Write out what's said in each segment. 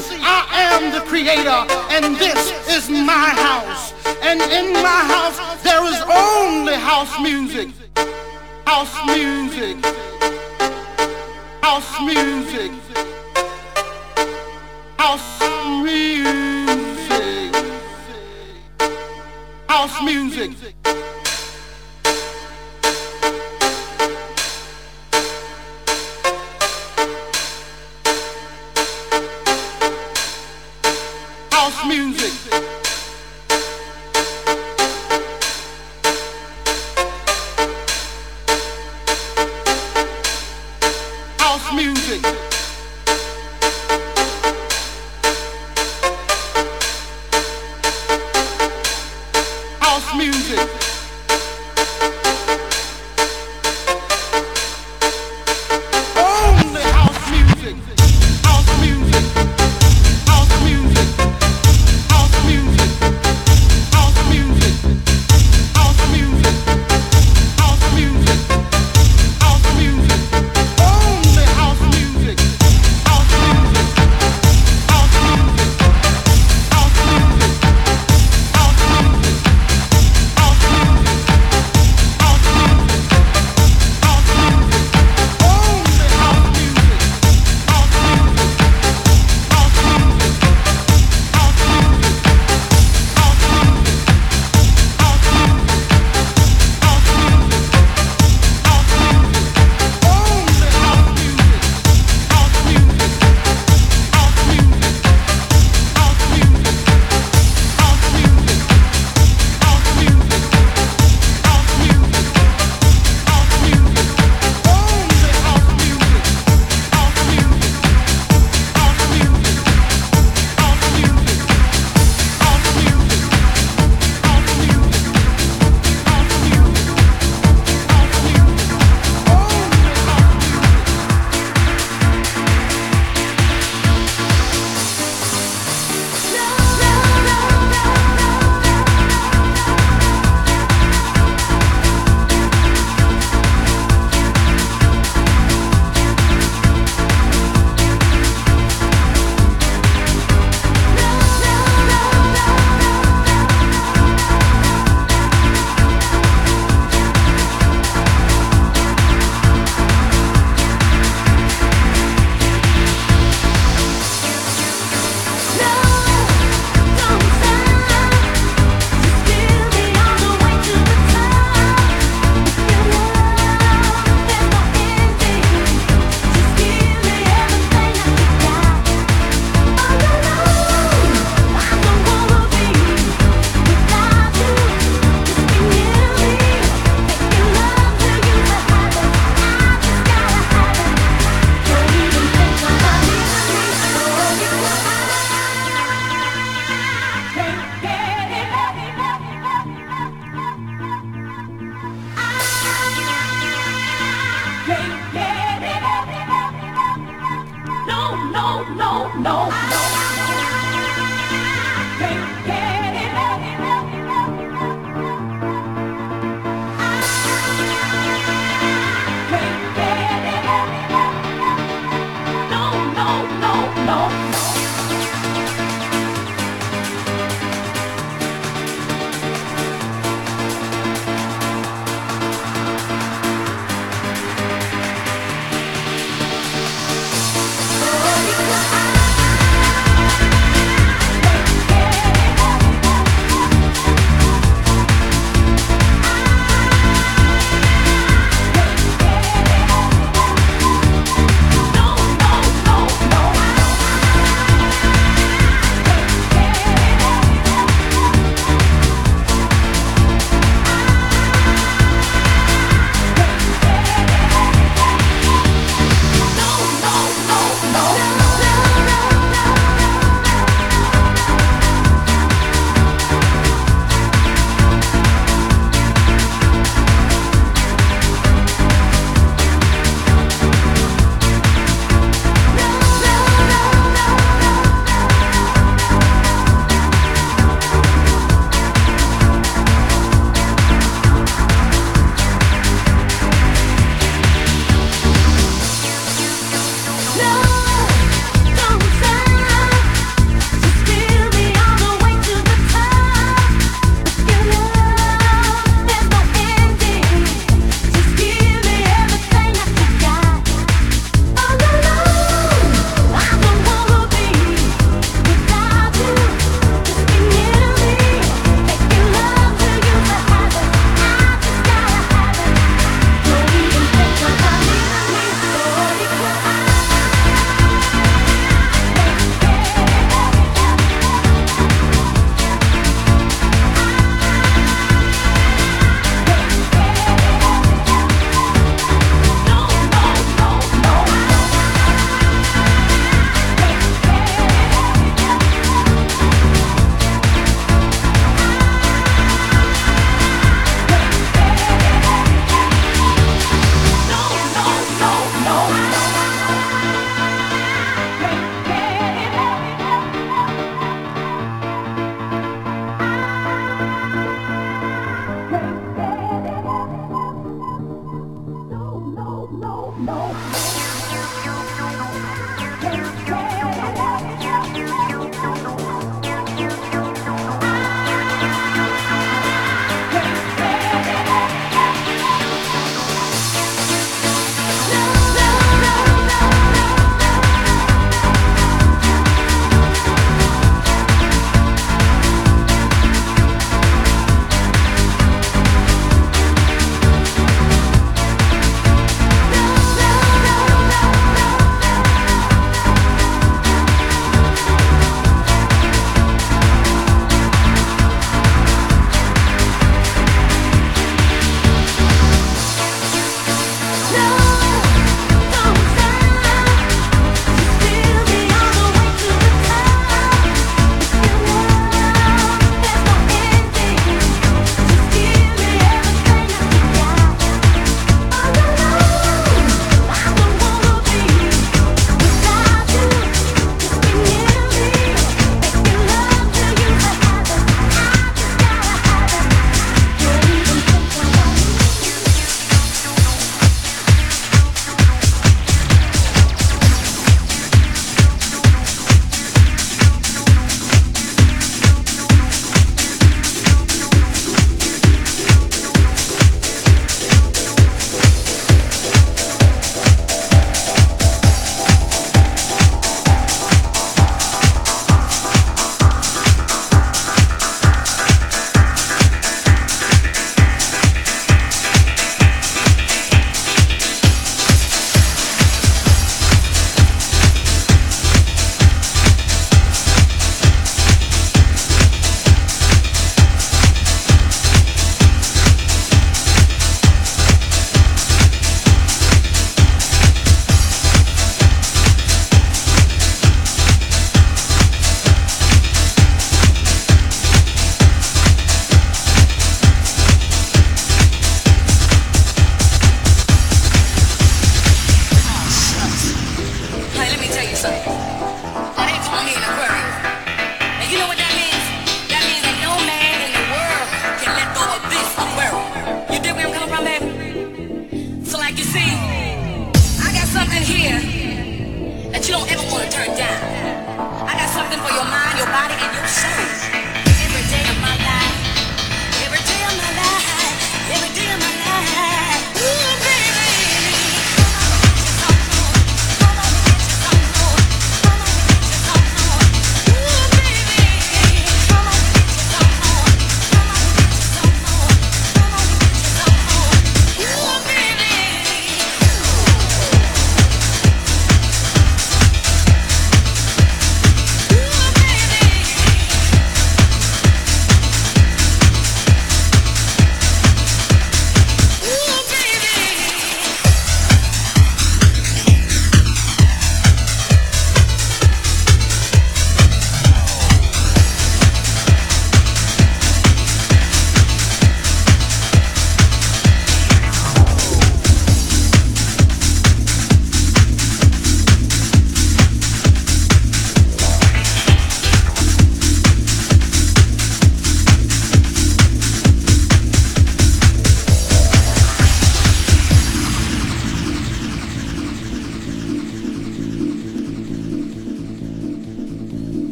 See, I am the creator, and this is my house. And in my house, there is only house music. House music. House music. House music. House music. music.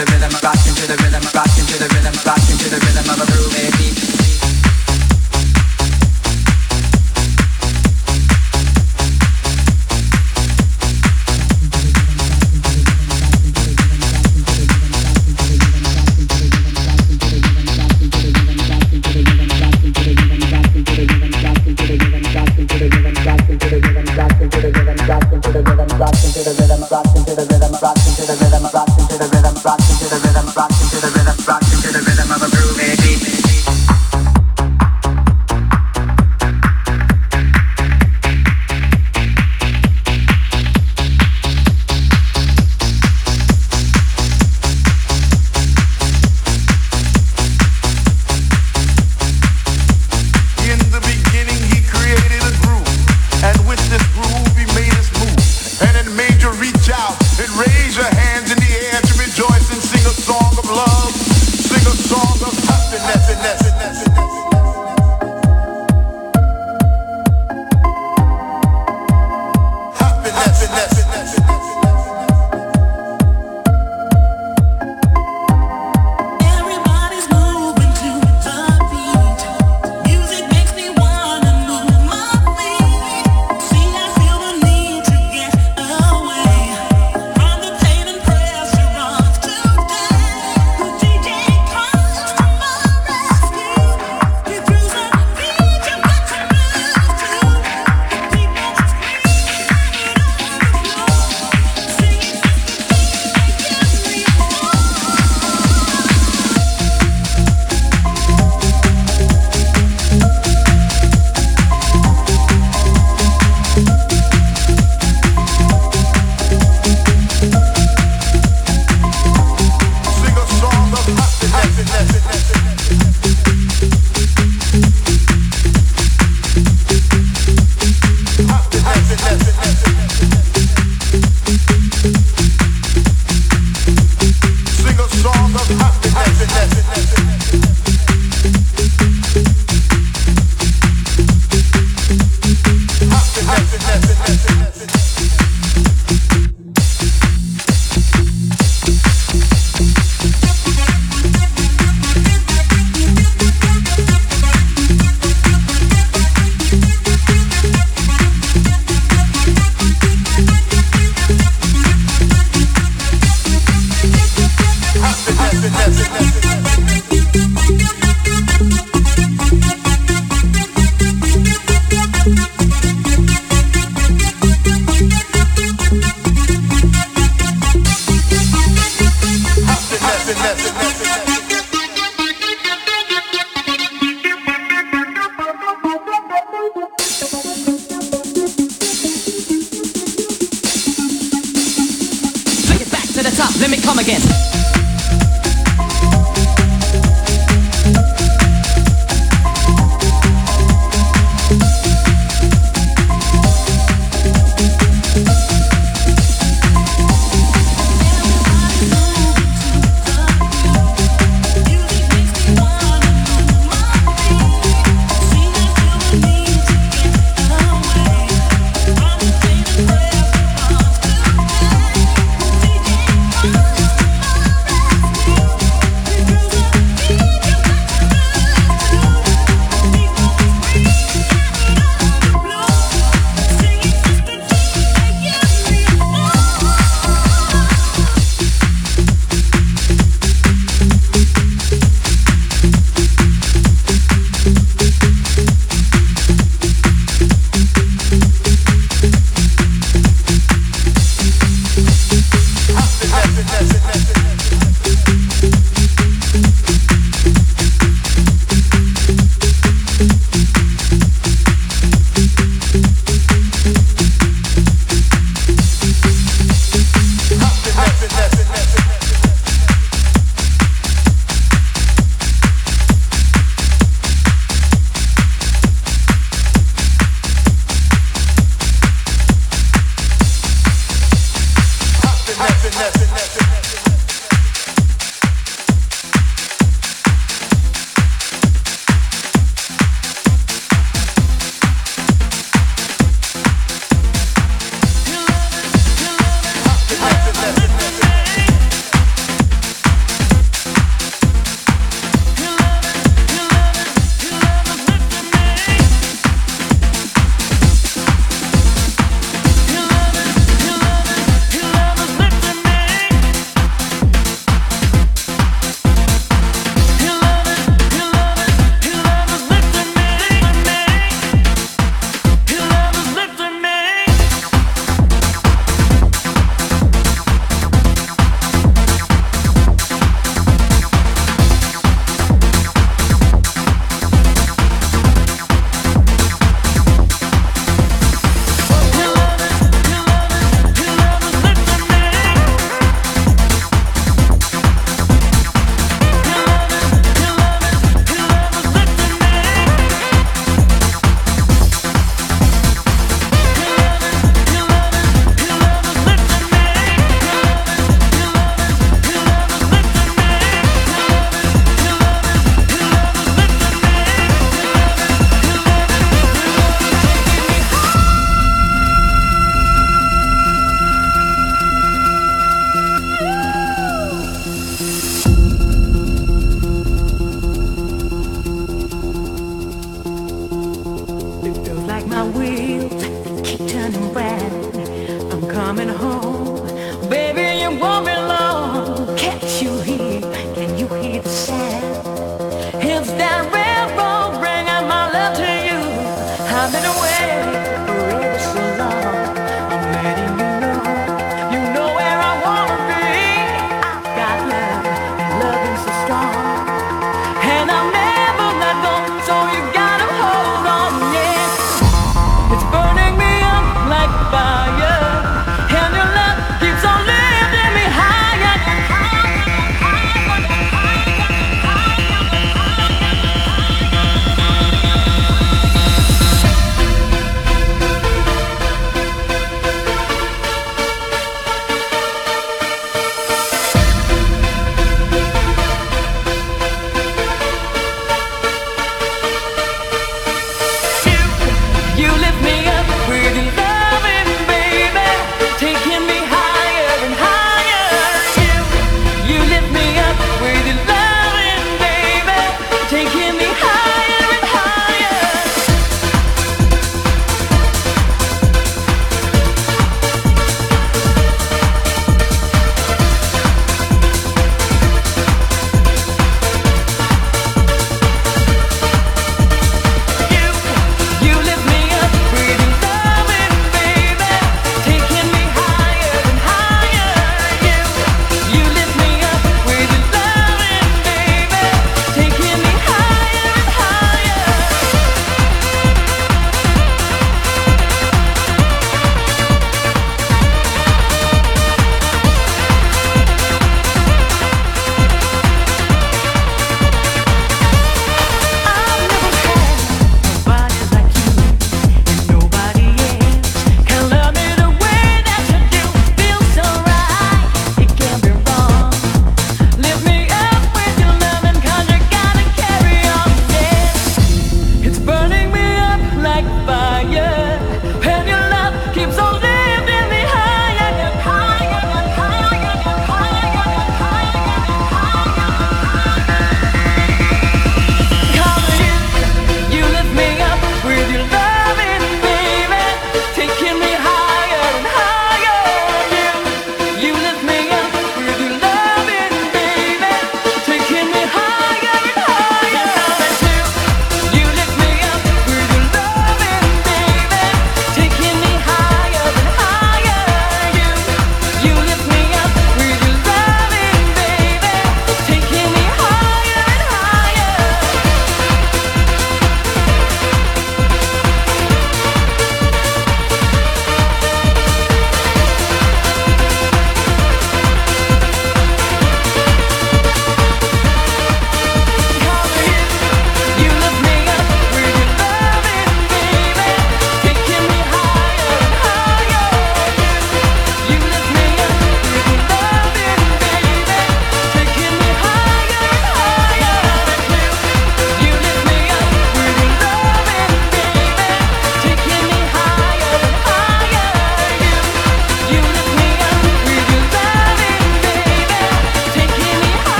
Rock into the rhythm, rock into the rhythm, rock into the rhythm, rock into the rhythm of a groove, baby.